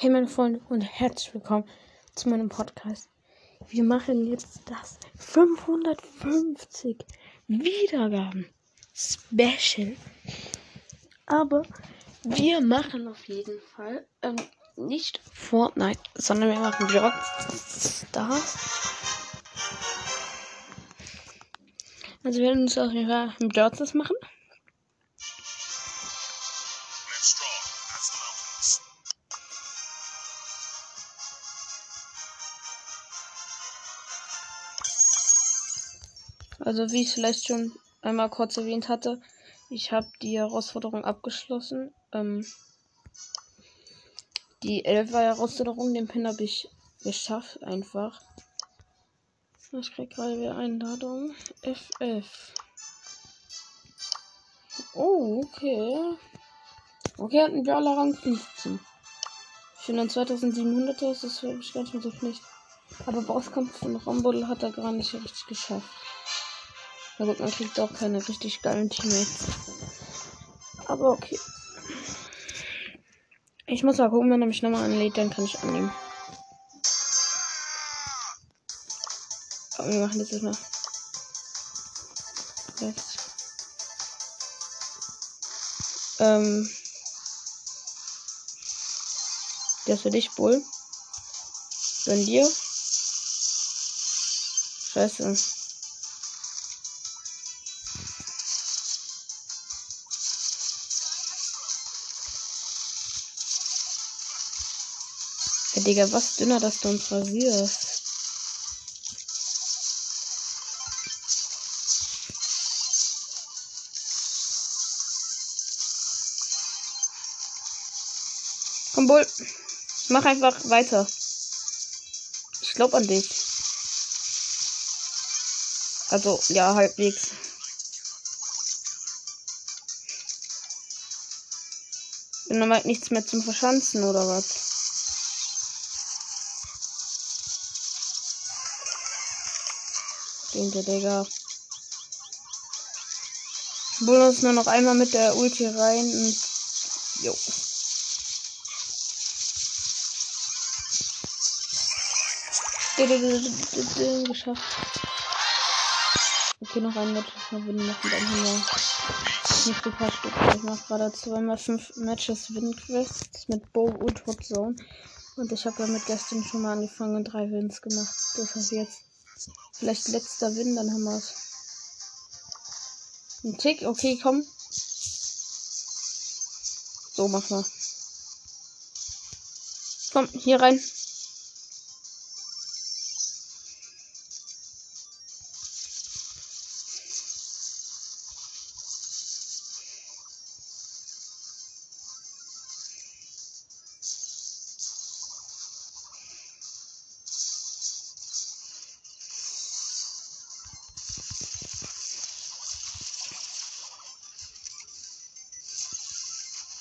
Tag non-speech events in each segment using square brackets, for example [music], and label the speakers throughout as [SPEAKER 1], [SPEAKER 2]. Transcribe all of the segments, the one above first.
[SPEAKER 1] Hey meine Freunde und herzlich willkommen zu meinem Podcast. Wir machen jetzt das 550 Wiedergaben Special. Aber wir machen auf jeden Fall ähm, nicht Fortnite, sondern wir machen Block Stars. Also wir werden uns auf jeden Fall mit machen. Also wie ich vielleicht schon einmal kurz erwähnt hatte, ich habe die Herausforderung abgeschlossen. Ähm, die 11 er Herausforderung, den Pin habe ich geschafft einfach. Ich krieg gerade wieder Einladung. FF. Oh, okay. Okay, hat einen Brawler Rang 15. Für einen 2700er ist das wirklich ganz so schlecht. Aber Bosskampf von Rumble hat er gar nicht richtig geschafft. Na gut, man kriegt auch keine richtig geilen Teammates. Aber okay. Ich muss mal gucken, wenn er mich nochmal anlädt, dann kann ich annehmen. Aber wir machen das jetzt mal. Rechts. Ähm. Der ist für dich, Bull. Bei dir. Scheiße. Digga, was dünner, dass du uns rasierst. Komm, Bull. Mach einfach weiter. Ich glaub an dich. Also, ja, halbwegs. Bin dann halt nichts mehr zum Verschanzen oder was? Der Digga. Bullen uns nur noch einmal mit der Ulti rein und. Jo. Geschafft. Okay, noch ein Match gewinnen machen, dann haben wir nicht ein paar Stück. Ich mache gerade zweimal fünf Matches Win Quests mit Bow und Hot Zone. Und ich habe damit gestern schon mal angefangen und drei Wins gemacht. Das heißt jetzt vielleicht letzter Win, dann haben wir es. Ein Tick, okay, komm. So machen wir. Komm, hier rein.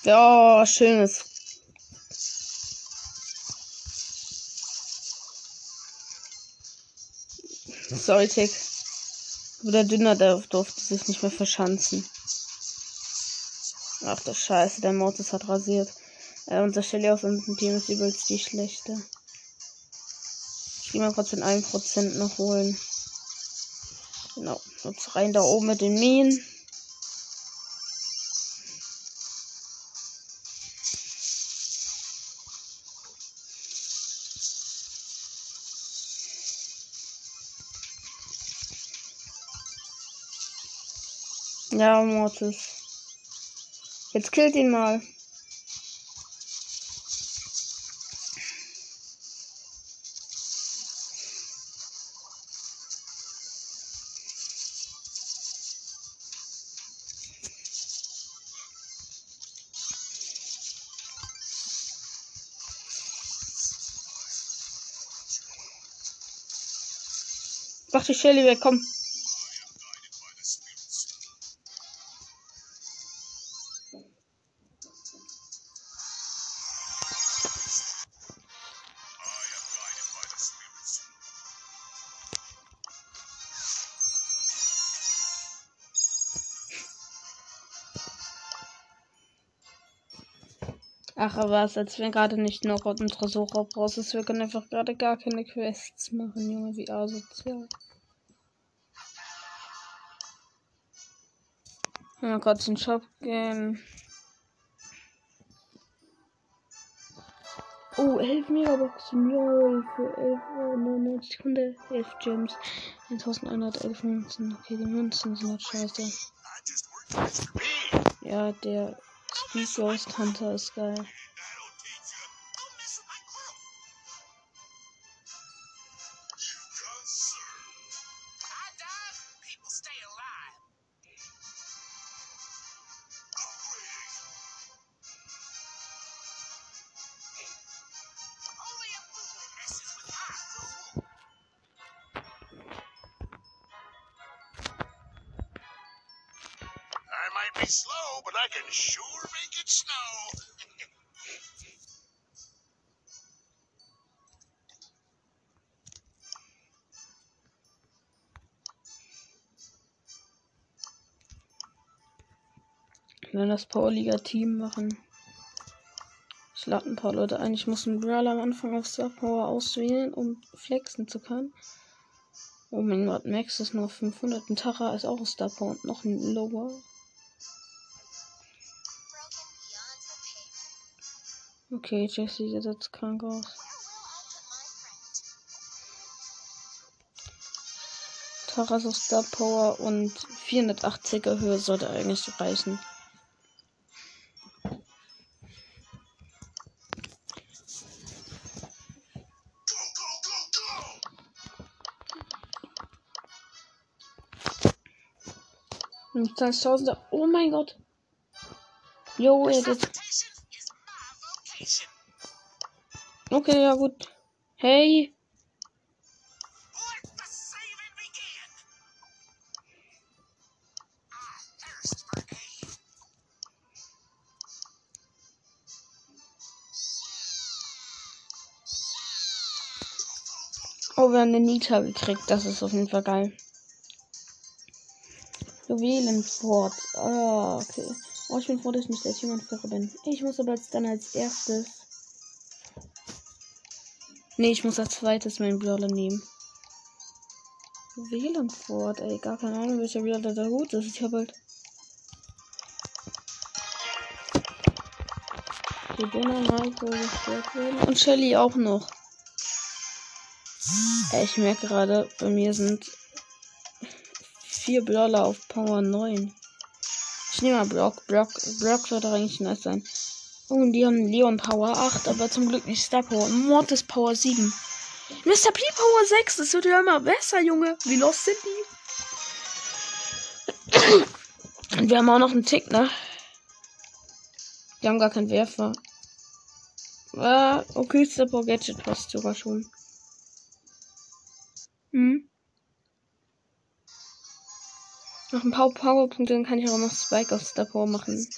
[SPEAKER 1] Ja, schönes. Sorry, Tick. Der Dünner, der durfte sich nicht mehr verschanzen. Ach, das Scheiße, der Mortis hat rasiert. Äh, unser Shelly aus unserem Team ist übelst die schlechte. Ich will mal kurz den 1% noch holen. Genau. Jetzt rein da oben mit den Minen. Ja, Mortis. Jetzt killt ihn mal. Mach die Shelly weg, komm. Ach, aber es als wenn gerade nicht noch und Tresorraub raus ist. Wir können einfach gerade gar keine Quests machen, Junge, wie asozial. Mal kurz in den Shop gehen. Oh, 11 Megaboxen, lol, für 11 Euro, 99 Hunde, 11 Gems, 1111 Münzen. Okay, die Münzen sind halt scheiße. Ja, der Speed Ghost Hunter ist geil. Wir [laughs] das Powerliga-Team machen. Ich lade ein paar Leute ein. Ich muss einen Brawler am Anfang auf Star Power auswählen, um flexen zu können. Oh mein Gott, Max ist nur 500. Ein Tara ist auch Star Power und noch ein Lower. Okay, Jesse sieht jetzt krank aus. Tara ist auf Star Power und 480er Höhe sollte eigentlich reichen. Und 20.000. Oh mein Gott. Jo, er Okay, ja gut. Hey. Oh, wir haben eine Nita gekriegt. Das ist auf jeden Fall geil. Juwelenfort. Ah, okay. Oh, ich bin froh, dass ich nicht als jemand bin. Ich muss aber jetzt dann als erstes. Nee, ich muss als zweites meinen Brawler nehmen. Juwelenfort, ey. Gar keine Ahnung, welcher Brawler da gut ist. Ich habe halt. Die Dynamite soll gestört werden. Und Shelly auch noch. Ey, ich merke gerade, bei mir sind vier Brawler auf Power 9. Ich nehme mal Brock. Brock, Brock sollte eigentlich nice sein. Und die haben Leon Power 8, aber zum Glück nicht Star Power. Mortis Power 7. Mr. P Power 6. Das wird ja immer besser, Junge. Wie los sind die? Und wir haben auch noch einen Tick, ne? Wir haben gar keinen Werfer. Ah, okay, Star Power Gadget passt sogar schon. Hm? Noch ein paar Powerpunkte, dann kann ich auch noch Spike aus Star Power machen.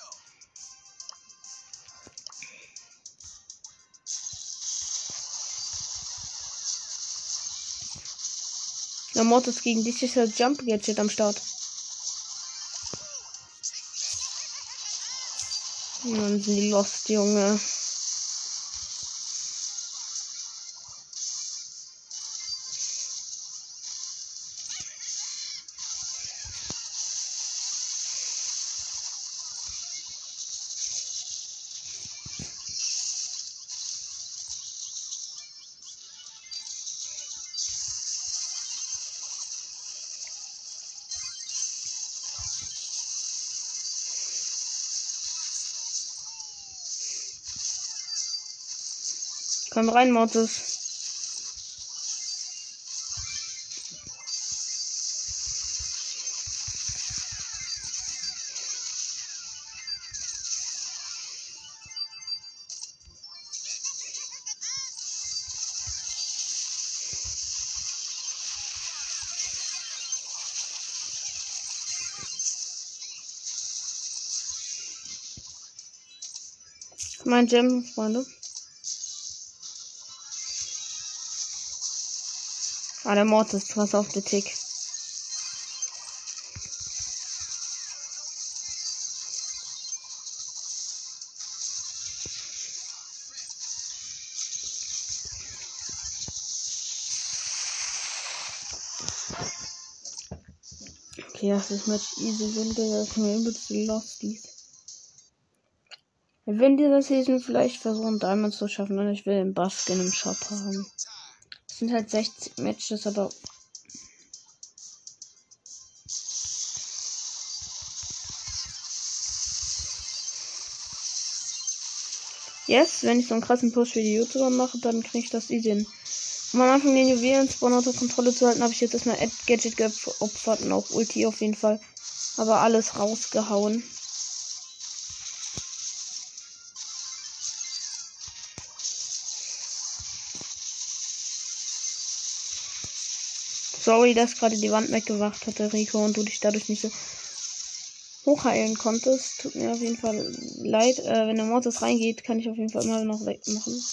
[SPEAKER 1] Mortis gegen das Jump Gadget am Start. Mann, sind die lost, Junge. Komm rein, Mortis. Mein Gem, Freunde. Ah, der ist pass auf, der Tick. Okay, das ist mit easy win, das mir übelst losties. Wenn dieser Season vielleicht versuchen, Diamonds zu schaffen, und ich will den Baskin im Shop haben. Sind halt 60 Matches, aber Yes, wenn ich so einen krassen Push für die YouTuber mache, dann kriege ich das easy hin. Um am Anfang den Juwelen-Spawn unter Kontrolle zu halten, habe ich jetzt erstmal Gadget geopfert und auch Ulti auf jeden Fall. Aber alles rausgehauen. Sorry, dass gerade die Wand weggewacht hatte, Rico, und du dich dadurch nicht so hochheilen konntest. Tut mir auf jeden Fall leid. Äh, wenn der Mortis reingeht, kann ich auf jeden Fall immer noch wegmachen.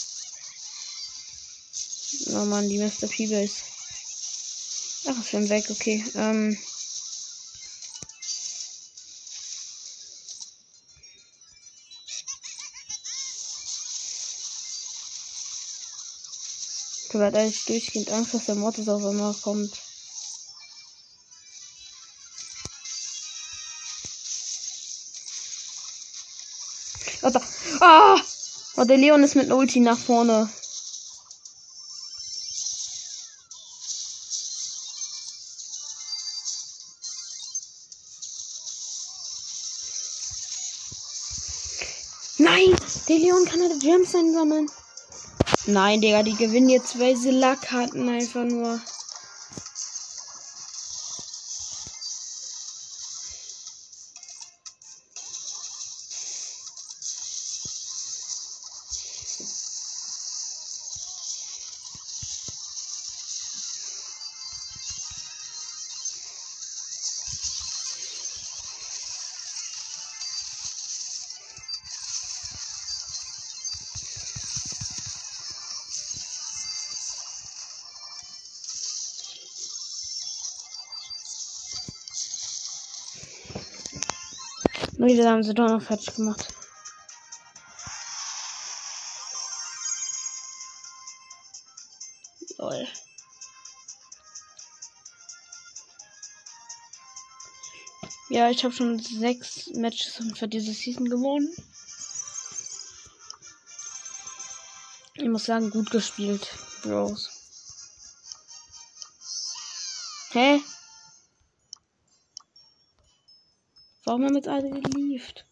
[SPEAKER 1] Oh Mann, die Mr. P-Base. Ach, ist schon weg, okay. Ähm. Ich habe halt eigentlich durchgehend Angst, dass der Mortis auf einmal kommt. Alter. Ah! Oh, der Leon ist mit Ulti nach vorne. Nein! Der Leon kann halt Gems einsammeln. Nein, Digga, die gewinnen jetzt, weil sie Lack hatten einfach nur. Wieder haben sie doch noch fertig gemacht. Lol. Ja, ich habe schon sechs Matches für diese Season gewonnen. Ich muss sagen, gut gespielt, Bros. Hä? Warum haben jetzt alle gelieft?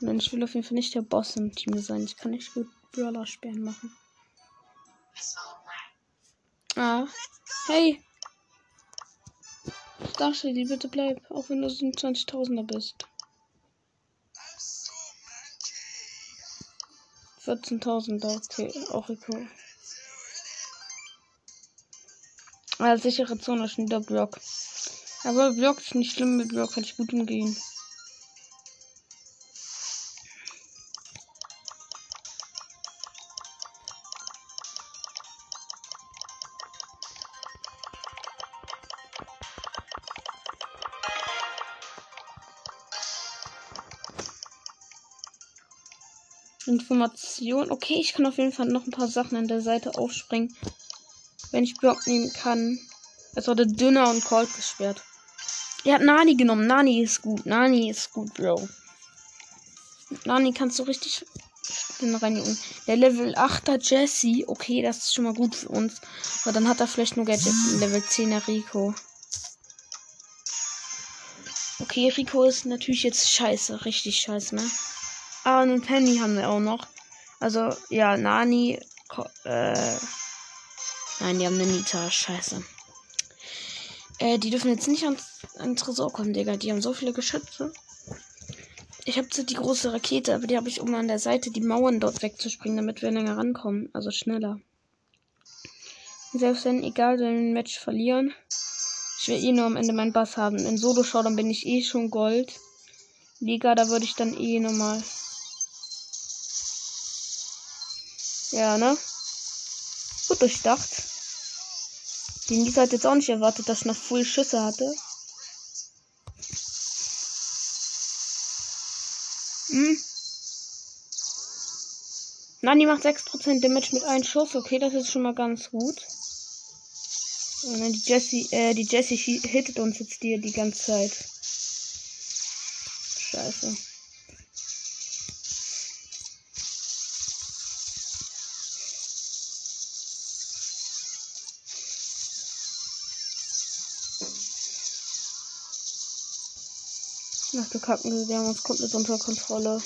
[SPEAKER 1] Nein, ich will auf jeden Fall nicht der Boss im Team sein. Ich kann nicht gut Brawler sperren machen. Ah. Hey! Starshady, bitte bleib, auch wenn du 20.000er bist. 14.000er, okay, auch egal. Ah, sichere Zone ist wieder Block. Aber Block ist nicht schlimm, mit Block kann ich gut umgehen. Information. Okay, ich kann auf jeden Fall noch ein paar Sachen an der Seite aufspringen wenn ich Block nehmen kann. Es wurde dünner und cold gesperrt. Er hat Nani genommen. Nani ist gut. Nani ist gut, Bro. Nani kannst du richtig rein. Der Level 8er Jesse. Okay, das ist schon mal gut für uns. Aber dann hat er vielleicht nur Gadget. Level 10er Rico. Okay, Rico ist natürlich jetzt scheiße. Richtig scheiße, ne? Ah, und Penny haben wir auch noch. Also, ja, Nani. Äh, Nein, die haben eine Nita. Scheiße. Äh, die dürfen jetzt nicht ans, an Tresor kommen, Digga. Die haben so viele Geschütze. Ich habe zwar die große Rakete, aber die habe ich, um an der Seite die Mauern dort wegzuspringen, damit wir länger rankommen. Also schneller. Selbst wenn, egal, wenn wir ein Match verlieren, ich will eh nur am Ende meinen Bass haben. In Solo-Show, dann bin ich eh schon Gold. Liga, da würde ich dann eh nochmal. Ja, ne? Gut durchdacht. Die Nisa hat jetzt auch nicht erwartet, dass ich noch Full Schüsse hatte. Hm. Nani macht 6% Damage mit einem Schuss. Okay, das ist schon mal ganz gut. Und dann die Jessie, äh, die Jessie hittet uns jetzt hier die ganze Zeit. Scheiße. Ach du Kacken, wir haben uns komplett unter Kontrolle.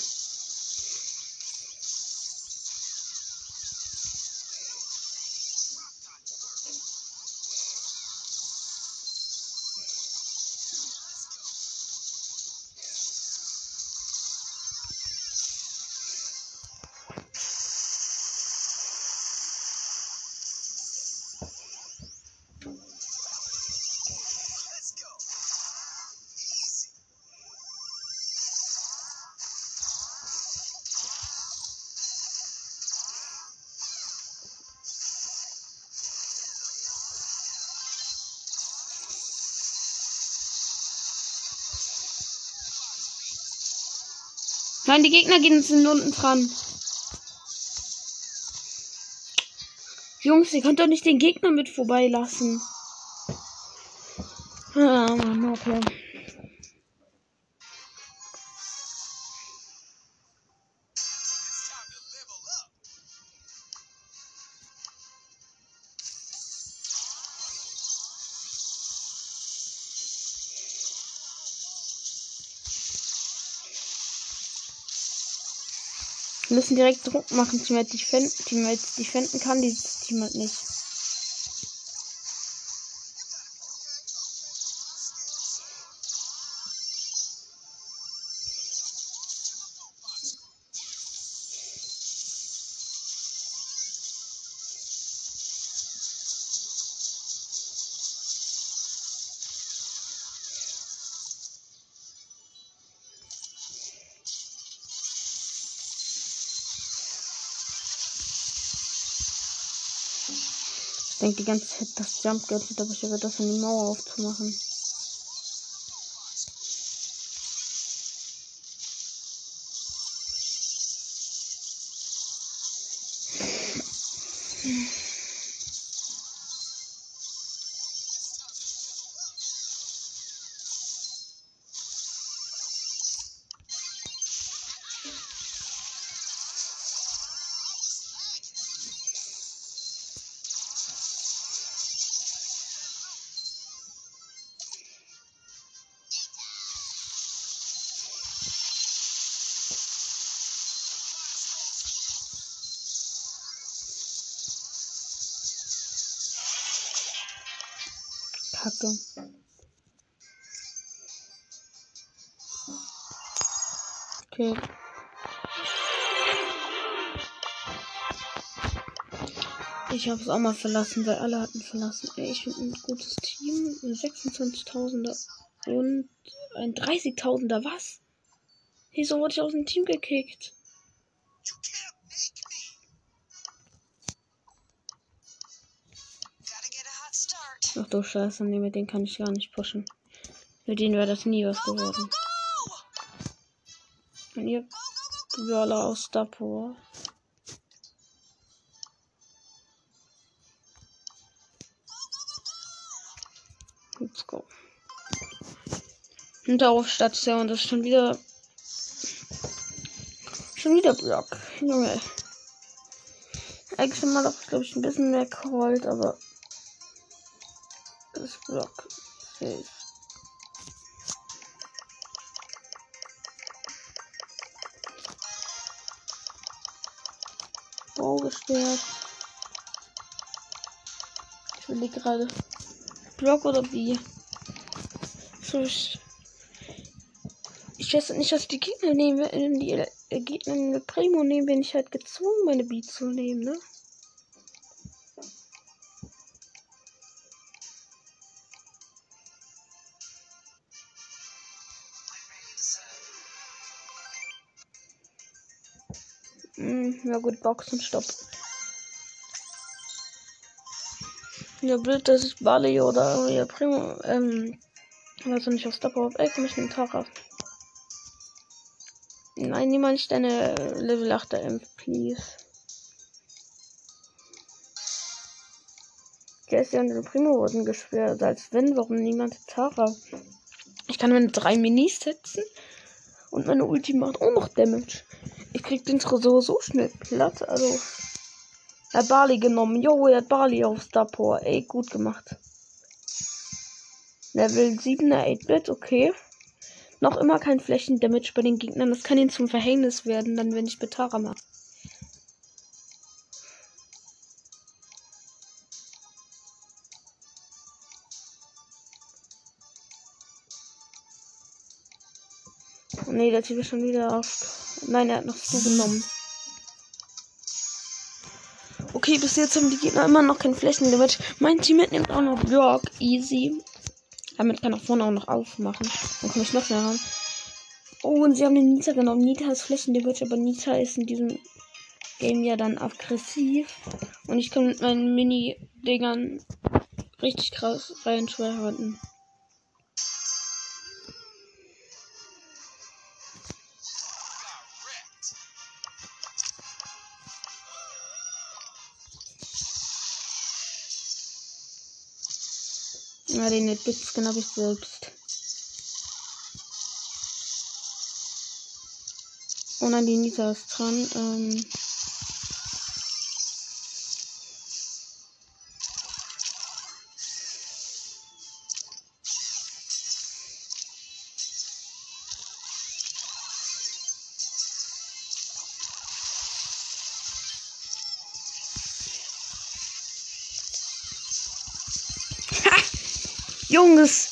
[SPEAKER 1] Nein, die Gegner gehen sind unten dran. Jungs, ihr könnt doch nicht den Gegner mit vorbeilassen. Ah, Mann, okay. Müssen direkt Druck machen, Teammate dich finden, Teammates dich finden kann, dieses Team halt nicht. Denke die ganze Zeit, das Jump geht, aber ich habe das an die Mauer aufzumachen. [laughs] Ich habe es auch mal verlassen, weil alle hatten verlassen. Ey, ich bin ein gutes Team. 26.000er und ein 30.000er. Was? Wieso wurde ich aus dem Team gekickt? Ach du Scheiße, nee, mit dem kann ich gar nicht pushen. Mit denen wäre das nie was geworden. Und ihr Brawler aus Star Station, das ist schon wieder. Schon wieder Block. Junge. Eigentlich mal doch, glaube ich, ein bisschen mehr Cold, aber das Block. Safe. Bau gestärkt. Ich will gerade. Block oder wie? So, ich. Ich weiß nicht, dass die Gegner nehmen, die äh, Gegner mit Primo nehmen, bin ich halt gezwungen, meine Beat zu nehmen, ne? Hm, ja gut, Boxen, stopp. Ja, blöd, dass ich Bali oder ja, Primo, ähm, also nicht auf Stop auf. Ey, komm ich den Tag auf. Nein, niemand deine Level 8 Imp, please. Jesse und Primo wurden gesperrt. Als wenn, warum niemand Tara? Ich kann meine drei Minis setzen. Und meine Ulti macht auch noch Damage. Ich krieg den Tresor so schnell platt. Also. Er hat Barley genommen. Jo, er hat Barley auf Star Power. Ey, gut gemacht. Level 7er 8-Bit, okay. Noch immer kein Flächendamage bei den Gegnern. Das kann ihnen zum Verhängnis werden, dann wenn ich Betara mache. Oh nee, der Typ ist schon wieder auf. Nein, er hat noch zugenommen. Okay, bis jetzt haben die Gegner immer noch kein Flächendamage. Mein Team nimmt auch noch Björk. Easy. Damit kann er vorne auch noch aufmachen. Dann komme ich noch schneller ran. Oh, und sie haben den Nita genommen. Nita ist Flächendamage, aber Nita ist in diesem Game ja dann aggressiv. Und ich kann mit meinen Mini-Dingern richtig krass reinschweren. Ja, den Bitskin habe ich selbst. Oh nein, die Nisa ist dran. Ähm Junges.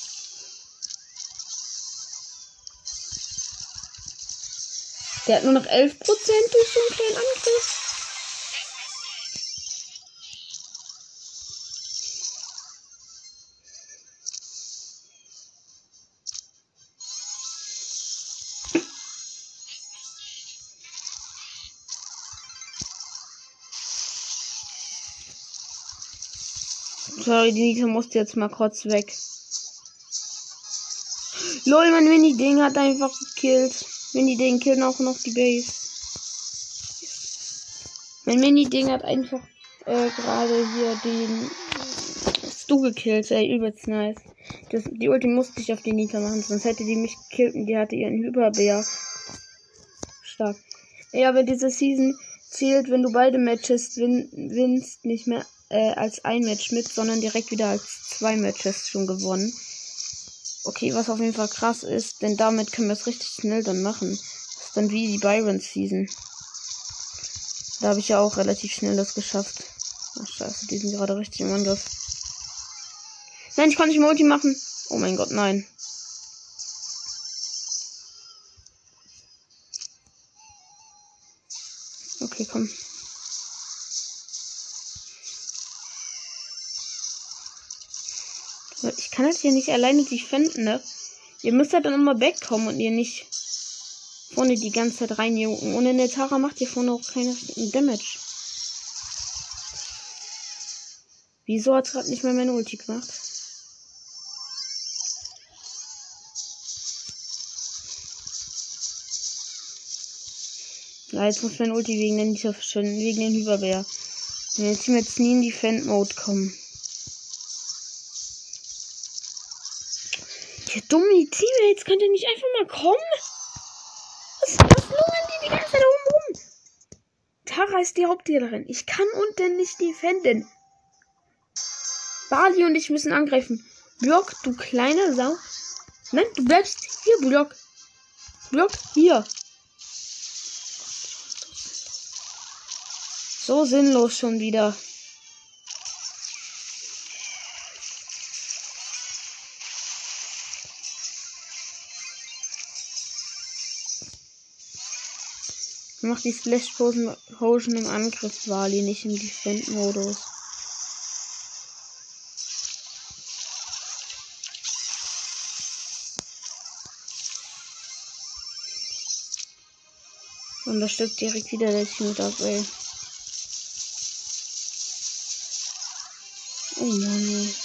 [SPEAKER 1] Der hat nur noch 11% durch so einen kleinen Angriff. Sorry, die Nita musste jetzt mal kurz weg. Lol, mein Mini-Ding hat einfach gekillt. Mini-Ding killen auch noch die Base. Mein Mini-Ding hat einfach äh, gerade hier den Stu gekillt. Ey, übelst nice. Das, die Ulti musste ich auf die Nita machen, sonst hätte die mich gekillt und die hatte ihren Hyperbär. Stark. Ja, aber diese Season zählt, wenn du beide Matches win winst, nicht mehr äh, als ein Match mit, sondern direkt wieder als zwei Matches schon gewonnen. Okay, was auf jeden Fall krass ist, denn damit können wir es richtig schnell dann machen. Das ist dann wie die Byron Season. Da habe ich ja auch relativ schnell das geschafft. Ach scheiße, die sind gerade richtig im Angriff. Nein, ich kann nicht Multi machen. Oh mein Gott, nein. Okay, komm. Ich kann das hier nicht alleine defenden, ne? Ihr müsst halt dann immer wegkommen und ihr nicht vorne die ganze Zeit reinjucken. Ohne eine Tara macht ihr vorne auch keinen Damage. Wieso hat gerade nicht mehr meine Ulti gemacht? Ja, jetzt muss mein Ulti wegen den, wegen den Hyperbär. Jetzt jetzt nie in die Defend-Mode kommen. Ihr dummen Teammates, könnt ihr nicht einfach mal kommen? Was, was lungern die die ganze Zeit oben rum? Tara ist die Hauptdealerin. Ich kann unten nicht defenden. Bali und ich müssen angreifen. Block, du kleine Sau. Nein, du bleibst hier, Block. Block, hier. So sinnlos schon wieder. Macht die Splash Potion im Angriff Wali, nicht im Defend-Modus. Und das stirbt direkt wieder der Team ab, ey. Oh Mann.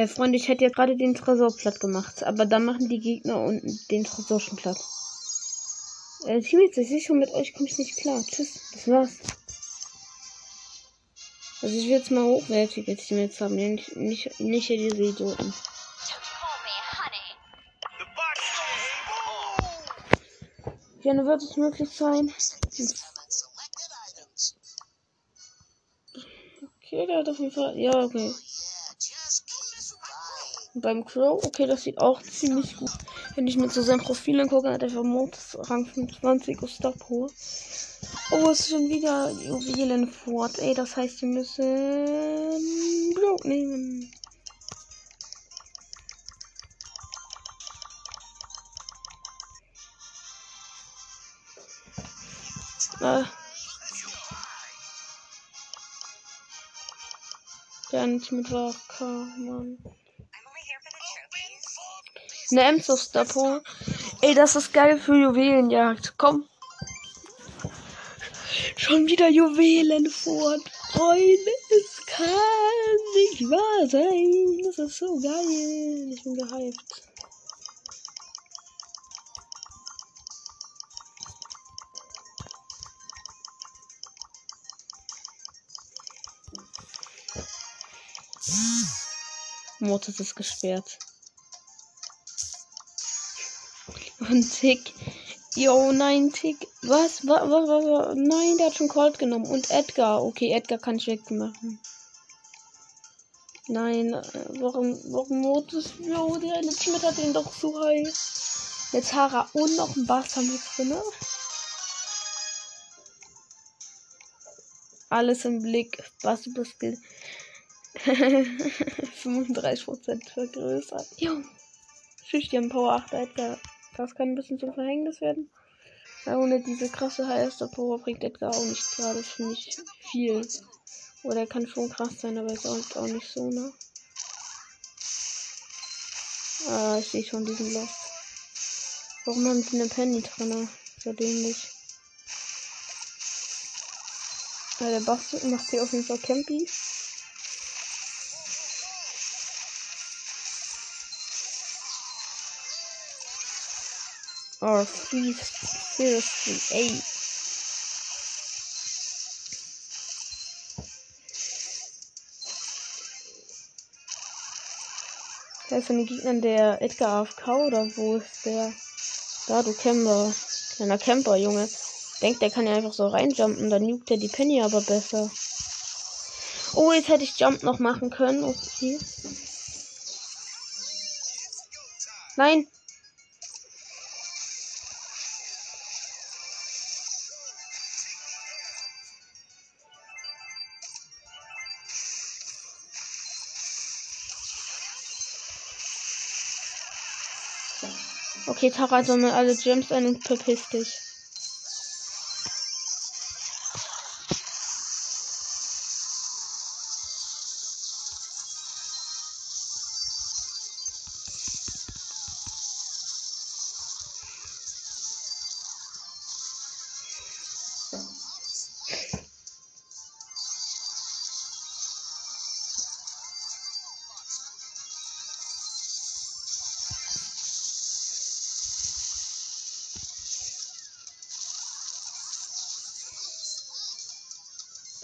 [SPEAKER 1] Äh, Freunde, ich hätte ja gerade den Tresor platt gemacht, aber dann machen die Gegner unten den Tresor schon platt. Äh, Teammates, ich sehe schon, mit euch komme ich nicht klar. Tschüss, das war's. Also ich will jetzt mal hochwertige Teammates haben, nicht, nicht, nicht hier diese Idioten. Gerne wird es möglich sein. Okay, der hat auf jeden Fall. Ja, okay. Beim Crow, okay, das sieht auch ziemlich gut. Wenn ich mir zu seinem Profil angucke, hat er vermutlich Rang 25 aus Stapo. Oh, es ist schon wieder Juwelen fort. Ey, das heißt, wir müssen Blut nehmen. Äh. Der nicht mit Waka, Mann. Eine Ems auf Stapo. Ey, das ist geil für Juwelenjagd. Komm. Schon wieder Juwelen fort. Freunde, es kann nicht wahr sein. Das ist so geil. Ich bin gehypt. Mortis ist gesperrt. Tick. Yo, nein, Tick. Was? Was? Was? was? Nein, der hat schon Colt genommen. Und Edgar. Okay, Edgar kann ich wegmachen. Nein, äh, warum, warum Mortis? Jo, der Team hat den doch so heiß. Jetzt Hara und noch ein Buster mit drin. Alles im Blick. Was du bist. 35% vergrößert. Jo. Schüchtern Power 8 Edgar. Das kann ein bisschen zum Verhängnis werden. Weil ohne diese krasse heiße Power bringt Edgar auch nicht gerade, finde ich, viel. Oder er kann schon krass sein, aber ist auch, auch nicht so, ne? Ah, ich sehe schon diesen Lost. Warum haben sie eine Penny drin? So dämlich. Ja, der Bastard macht hier auf jeden Fall Campy. Please seriously eight. Da ist ein Gegner der Edgar AFK oder wo ist der? Da, du Camper. Kleiner Camper, Junge. Denkt, der kann ja einfach so reinjumpen, dann juckt er die Penny aber besser. Oh, jetzt hätte ich Jump noch machen können. Okay. Nein, Okay, Tara sammelt alle Gems ein und verpiss dich.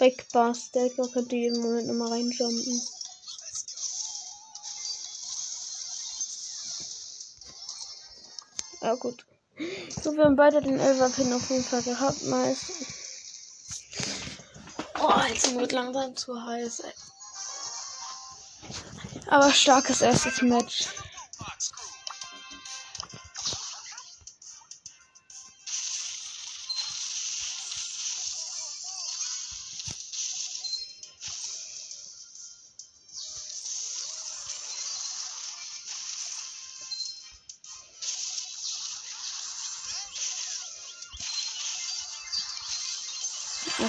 [SPEAKER 1] Backbars, der könnte jeden Moment immer reinjumpen. Ja gut. So, wir haben beide den Elfer-Pin auf jeden Fall gehabt. Nice. Oh, jetzt wird langsam zu heiß, ey. Aber starkes erstes Match.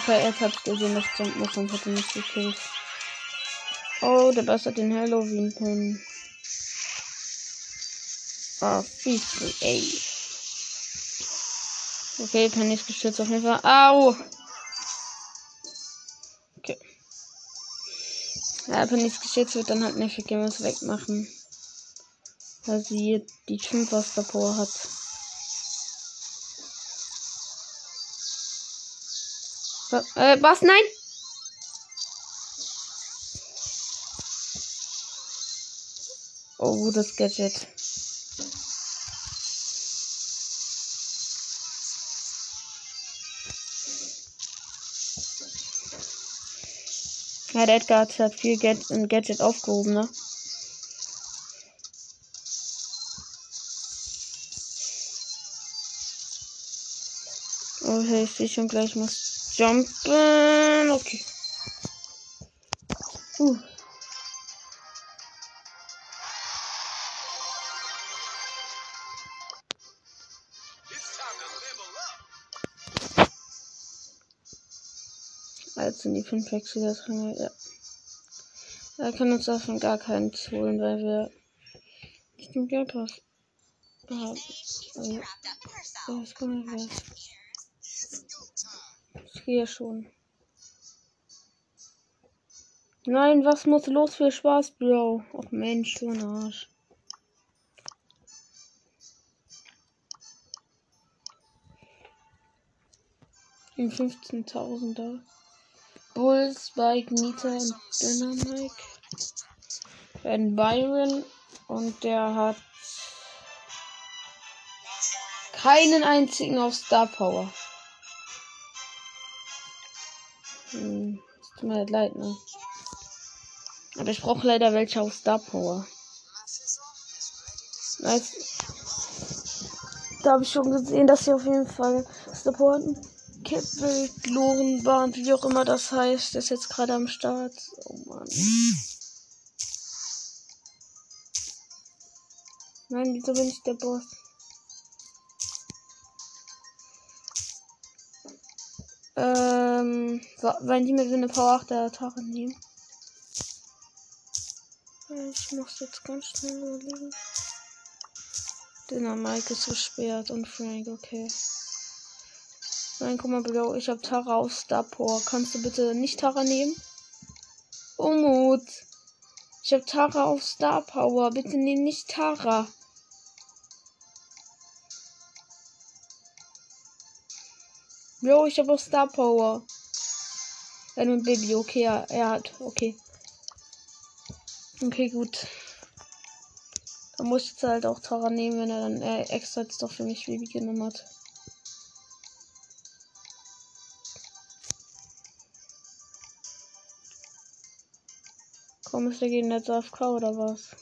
[SPEAKER 1] Okay, jetzt hat gesehen, dass Jump muss und hat ihn nicht gekillt. Oh, der Bass hat den Halloween-Pin. Oh, Beastly, ey. Okay, Penny ist geschützt auf jeden Fall. Au! Okay. Ja, wenn nichts geschickt wird, dann halt nicht Gamers wegmachen. Weil sie die 5 was davor hat. Äh, was? Nein! Oh, das Gadget. Ja, der Edgar hat halt viel in Gadget aufgehoben, ne? Okay, ich sehe schon gleich, muss jumpen. Okay. Uh. Als in die 5 Wechsel drin, ja. Er kann uns davon gar keinen holen, weil wir nicht im Geld haben. Also, ja, ich komme nicht gehe schon. Nein, was muss los für Spaß, Bro? Ach Mensch, du Arsch. Im 15.000er. Bull, Spike, Nita und Dynamite. Ben Byron und der hat keinen einzigen auf Star Power. Hm, tut mir halt leid, ne? Aber ich brauche leider welche auf Star Power. Nice. Da habe ich schon gesehen, dass sie auf jeden Fall hatten. Kippel, Lorenbahn, wie auch immer das heißt, ist jetzt gerade am Start. Oh Mann. Nein, wieso bin ich der Boss? Ähm, wenn die mir so eine V8 nehmen. Ich muss jetzt ganz schnell überlegen. Der Mike ist gesperrt und Frank, okay. Nein, guck mal, Bro, ich habe Tara auf Starport. Kannst du bitte nicht Tara nehmen? Umut. Ich habe Tara auf Star Power. Bitte nimm nicht Tara. Bro, ich habe auf Star Power. Ja, nun Baby, okay, ja, er hat, okay. Okay, gut. Dann muss ich jetzt halt auch Tara nehmen, wenn er dann äh, extra jetzt doch für mich Baby genommen hat. Warum ist der Gegner jetzt AFK oder was?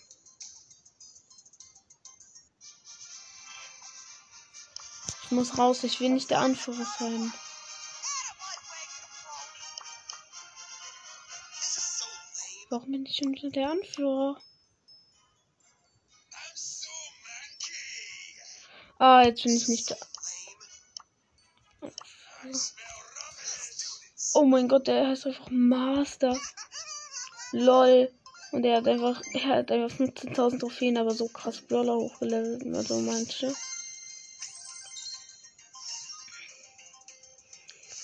[SPEAKER 1] Muss raus, ich will nicht der Anführer sein. Warum bin ich schon der Anführer? Ah, jetzt bin ich nicht. Oh mein Gott, der heißt einfach Master. LOL. Und er hat einfach, er hat einfach 15.000 Trophäen, aber so krass Brawler hochgelevelt, also manche.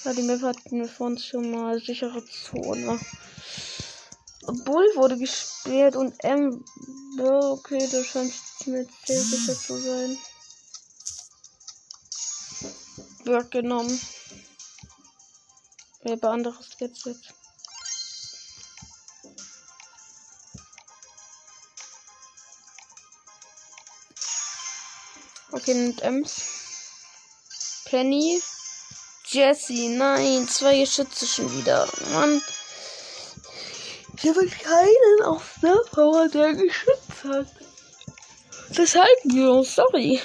[SPEAKER 1] Ja, die Map hatten wir vor uns schon mal sichere Zone. Bull wurde gespielt und M. Okay, das scheint mir sehr sicher zu sein. Bird genommen. Wer anderes jetzt jetzt. Okay, nimmt Ems. Penny. Jesse, nein, zwei Geschütze schon wieder. Mann. Ich habe keinen auf der Power, der geschützt hat. Deshalb, Bro, sorry.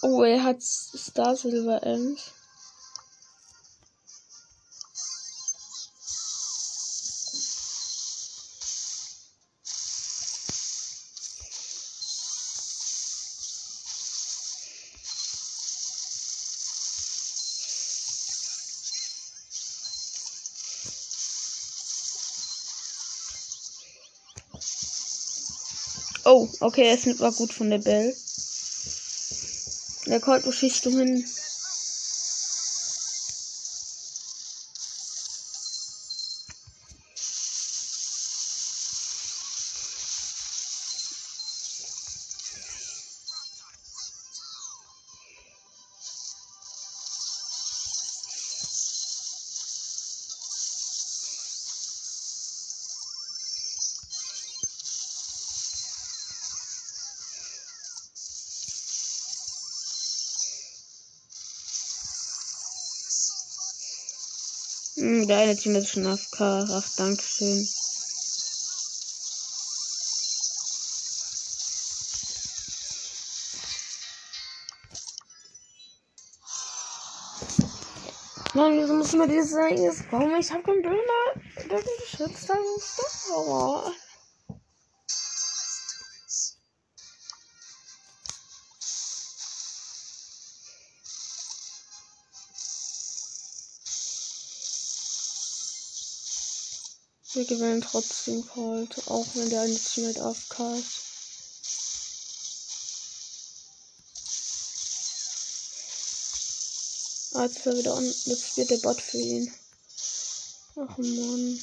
[SPEAKER 1] Oh, er hat Star Silver Ems. Okay, es war gut von der Bell. Der Colt beschießt du hin. Eine Team ist schon AFK. Ach, Dankeschön. Mann, wieso muss man dieses eigenes bauen? Ich hab keinen Döner. Der geschützt, dann ist Wir gewinnen trotzdem Colt, auch wenn der eine Teammate AFK ist. Ah, jetzt ist er wieder on. Jetzt spielt der Bot für ihn. Ach man.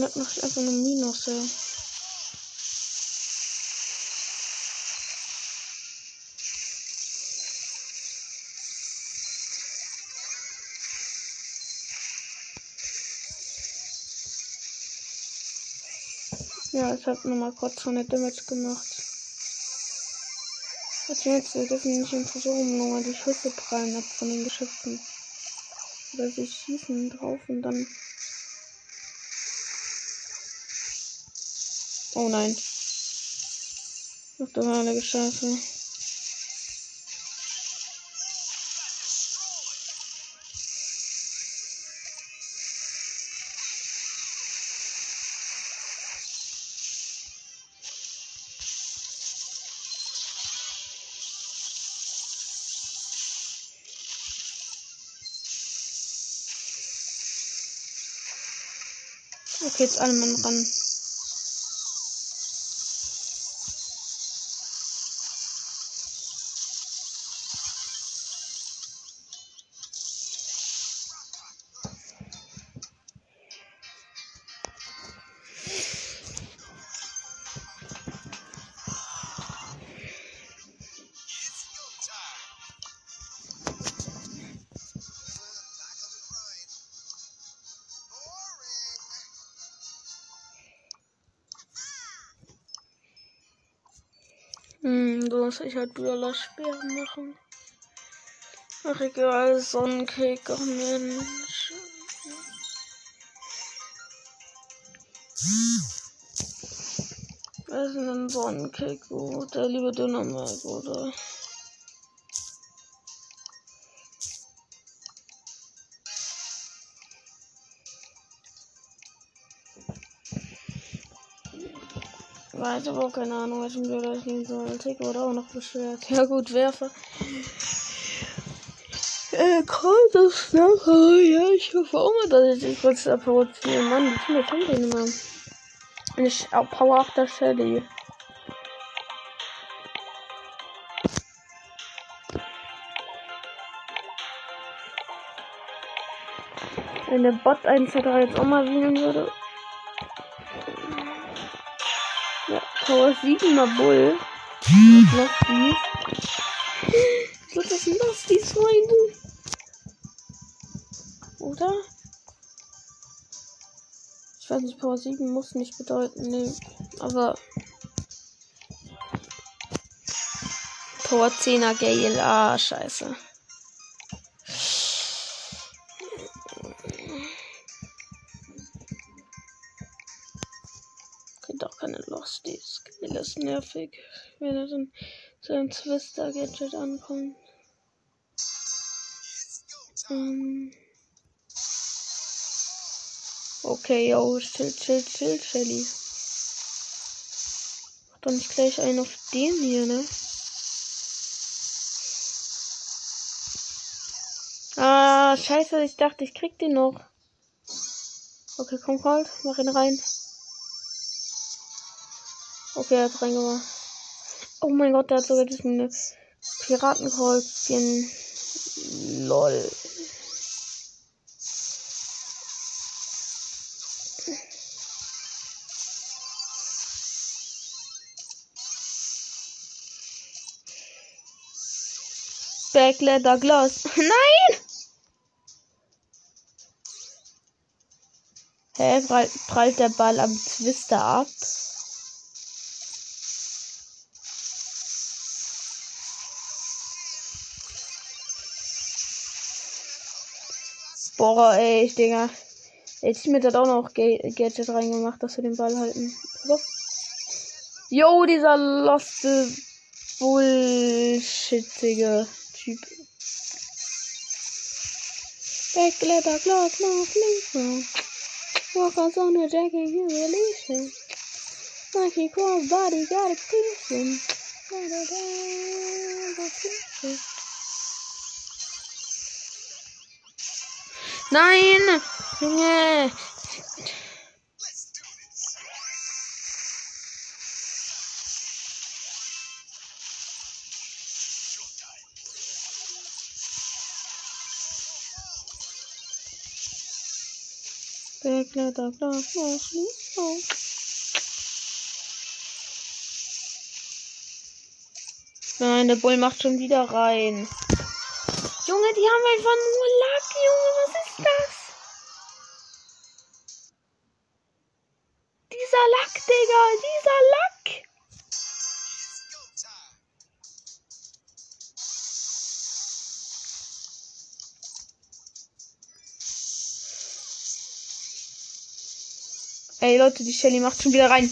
[SPEAKER 1] Bitte nicht noch einfach eine Minus, ja. Ja, ich habe nochmal kurz 100 Damage gemacht. Was jetzt? Wir dürfen nicht im Versuchen nochmal die Schüsse prallen ab von den Geschützen. Oder sie schießen drauf und dann. Oh nein. Ach, da war eine Gescheife. Okay, jetzt alle Mann ran. Hm, so muss ich halt wieder Sperren machen. Ach egal, Sonnencake, oh Mensch. Was ist denn ein Sonnencake gut? Der liebe Dynamik, oder? Weiß aber auch keine Ahnung, welchen Bilder ich nehmen soll. Tick wurde auch noch beschwert. Ja gut, Werfer. Äh, kommt das nachher? Ja, ich hoffe auch mal, dass ich dich kurz provoziere. Mann, wie viele kommt denn immer? Sch Power After Shelly. Wenn der Bot 1 3 jetzt auch mal wählen würde. Ja, Power 7 mal Bull. Noch die. Ich glaube, das das die Freunde. Oder? Ich Ich weiß nicht, Power 7 muss nicht bedeuten, nee. Aber. Power 10er Gale, ah, scheiße. Okay, doch keine Losties. Gale ist nervig. Wenn er dann zu einem Twister-Gadget ankommt. Ähm. Okay, yo, chill, chill, chill, Shelly. Mach doch nicht gleich einen auf den hier, ne? Ah, scheiße, ich dachte, ich krieg den noch. Okay, komm, Colt, mach ihn rein. Okay, er hat reingemacht. Oh mein Gott, der hat sogar diesen Piratenkreuzchen. Lol. Backletter Gloss. [laughs] Nein! Hä, prallt, prallt der Ball am Twister ab? Boah, ey, ich Digga. Jetzt mit hat auch noch Gadget reingemacht, dass wir den Ball halten. Jo, dieser loste bullshittige Typ. Backletter Gloss, no flinker. Walkers on a jacket, you release him. Nike cross body, got a piece him. Nein! Junge! Backletter Glas, oh. Nein, der Bull macht schon wieder rein. Junge, die haben einfach nur Lack, Junge, was ist das? Dieser Lack, Digga, dieser Lack. Ey Leute, die Shelly macht schon wieder rein.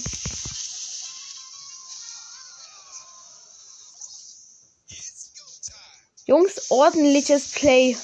[SPEAKER 1] Jungs, ordentliches Play.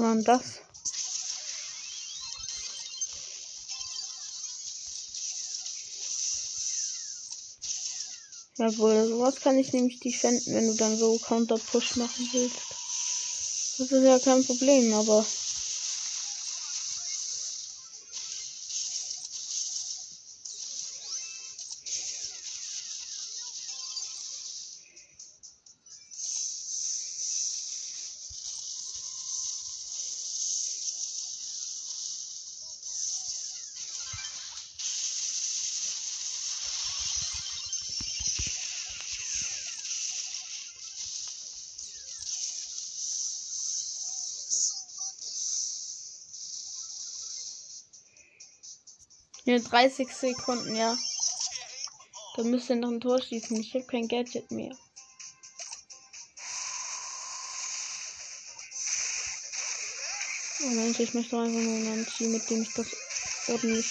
[SPEAKER 1] War denn das? Jawohl, sowas kann ich nämlich defenden, wenn du dann so Counter-Push machen willst. Das ist ja kein Problem, aber. Ja, 30 Sekunden, ja. Da müsst ihr noch ein Tor schießen. Ich habe kein Gadget mehr. Oh Mensch, ich möchte einfach nur ein Team, mit dem ich das ordentlich.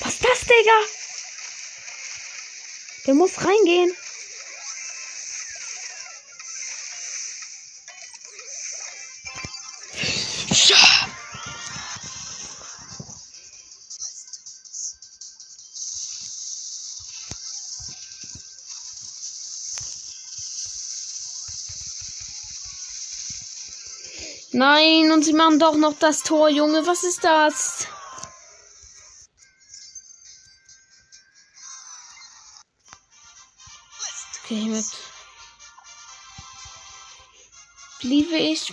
[SPEAKER 1] Was ist das, Digga? Der muss reingehen. Nein, und sie machen doch noch das Tor, Junge. Was ist das? Okay, mit. Liebe ich,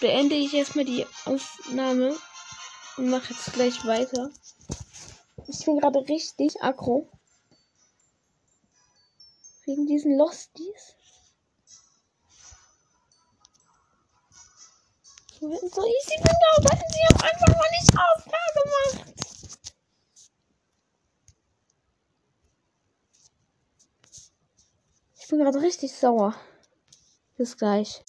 [SPEAKER 1] beende ich erstmal die Aufnahme und mache jetzt gleich weiter. Ich bin gerade richtig aggro. Wegen diesen Losties. So easy bin hätten sie auch einfach mal nicht aufgemacht. Ich bin gerade richtig sauer. Bis gleich.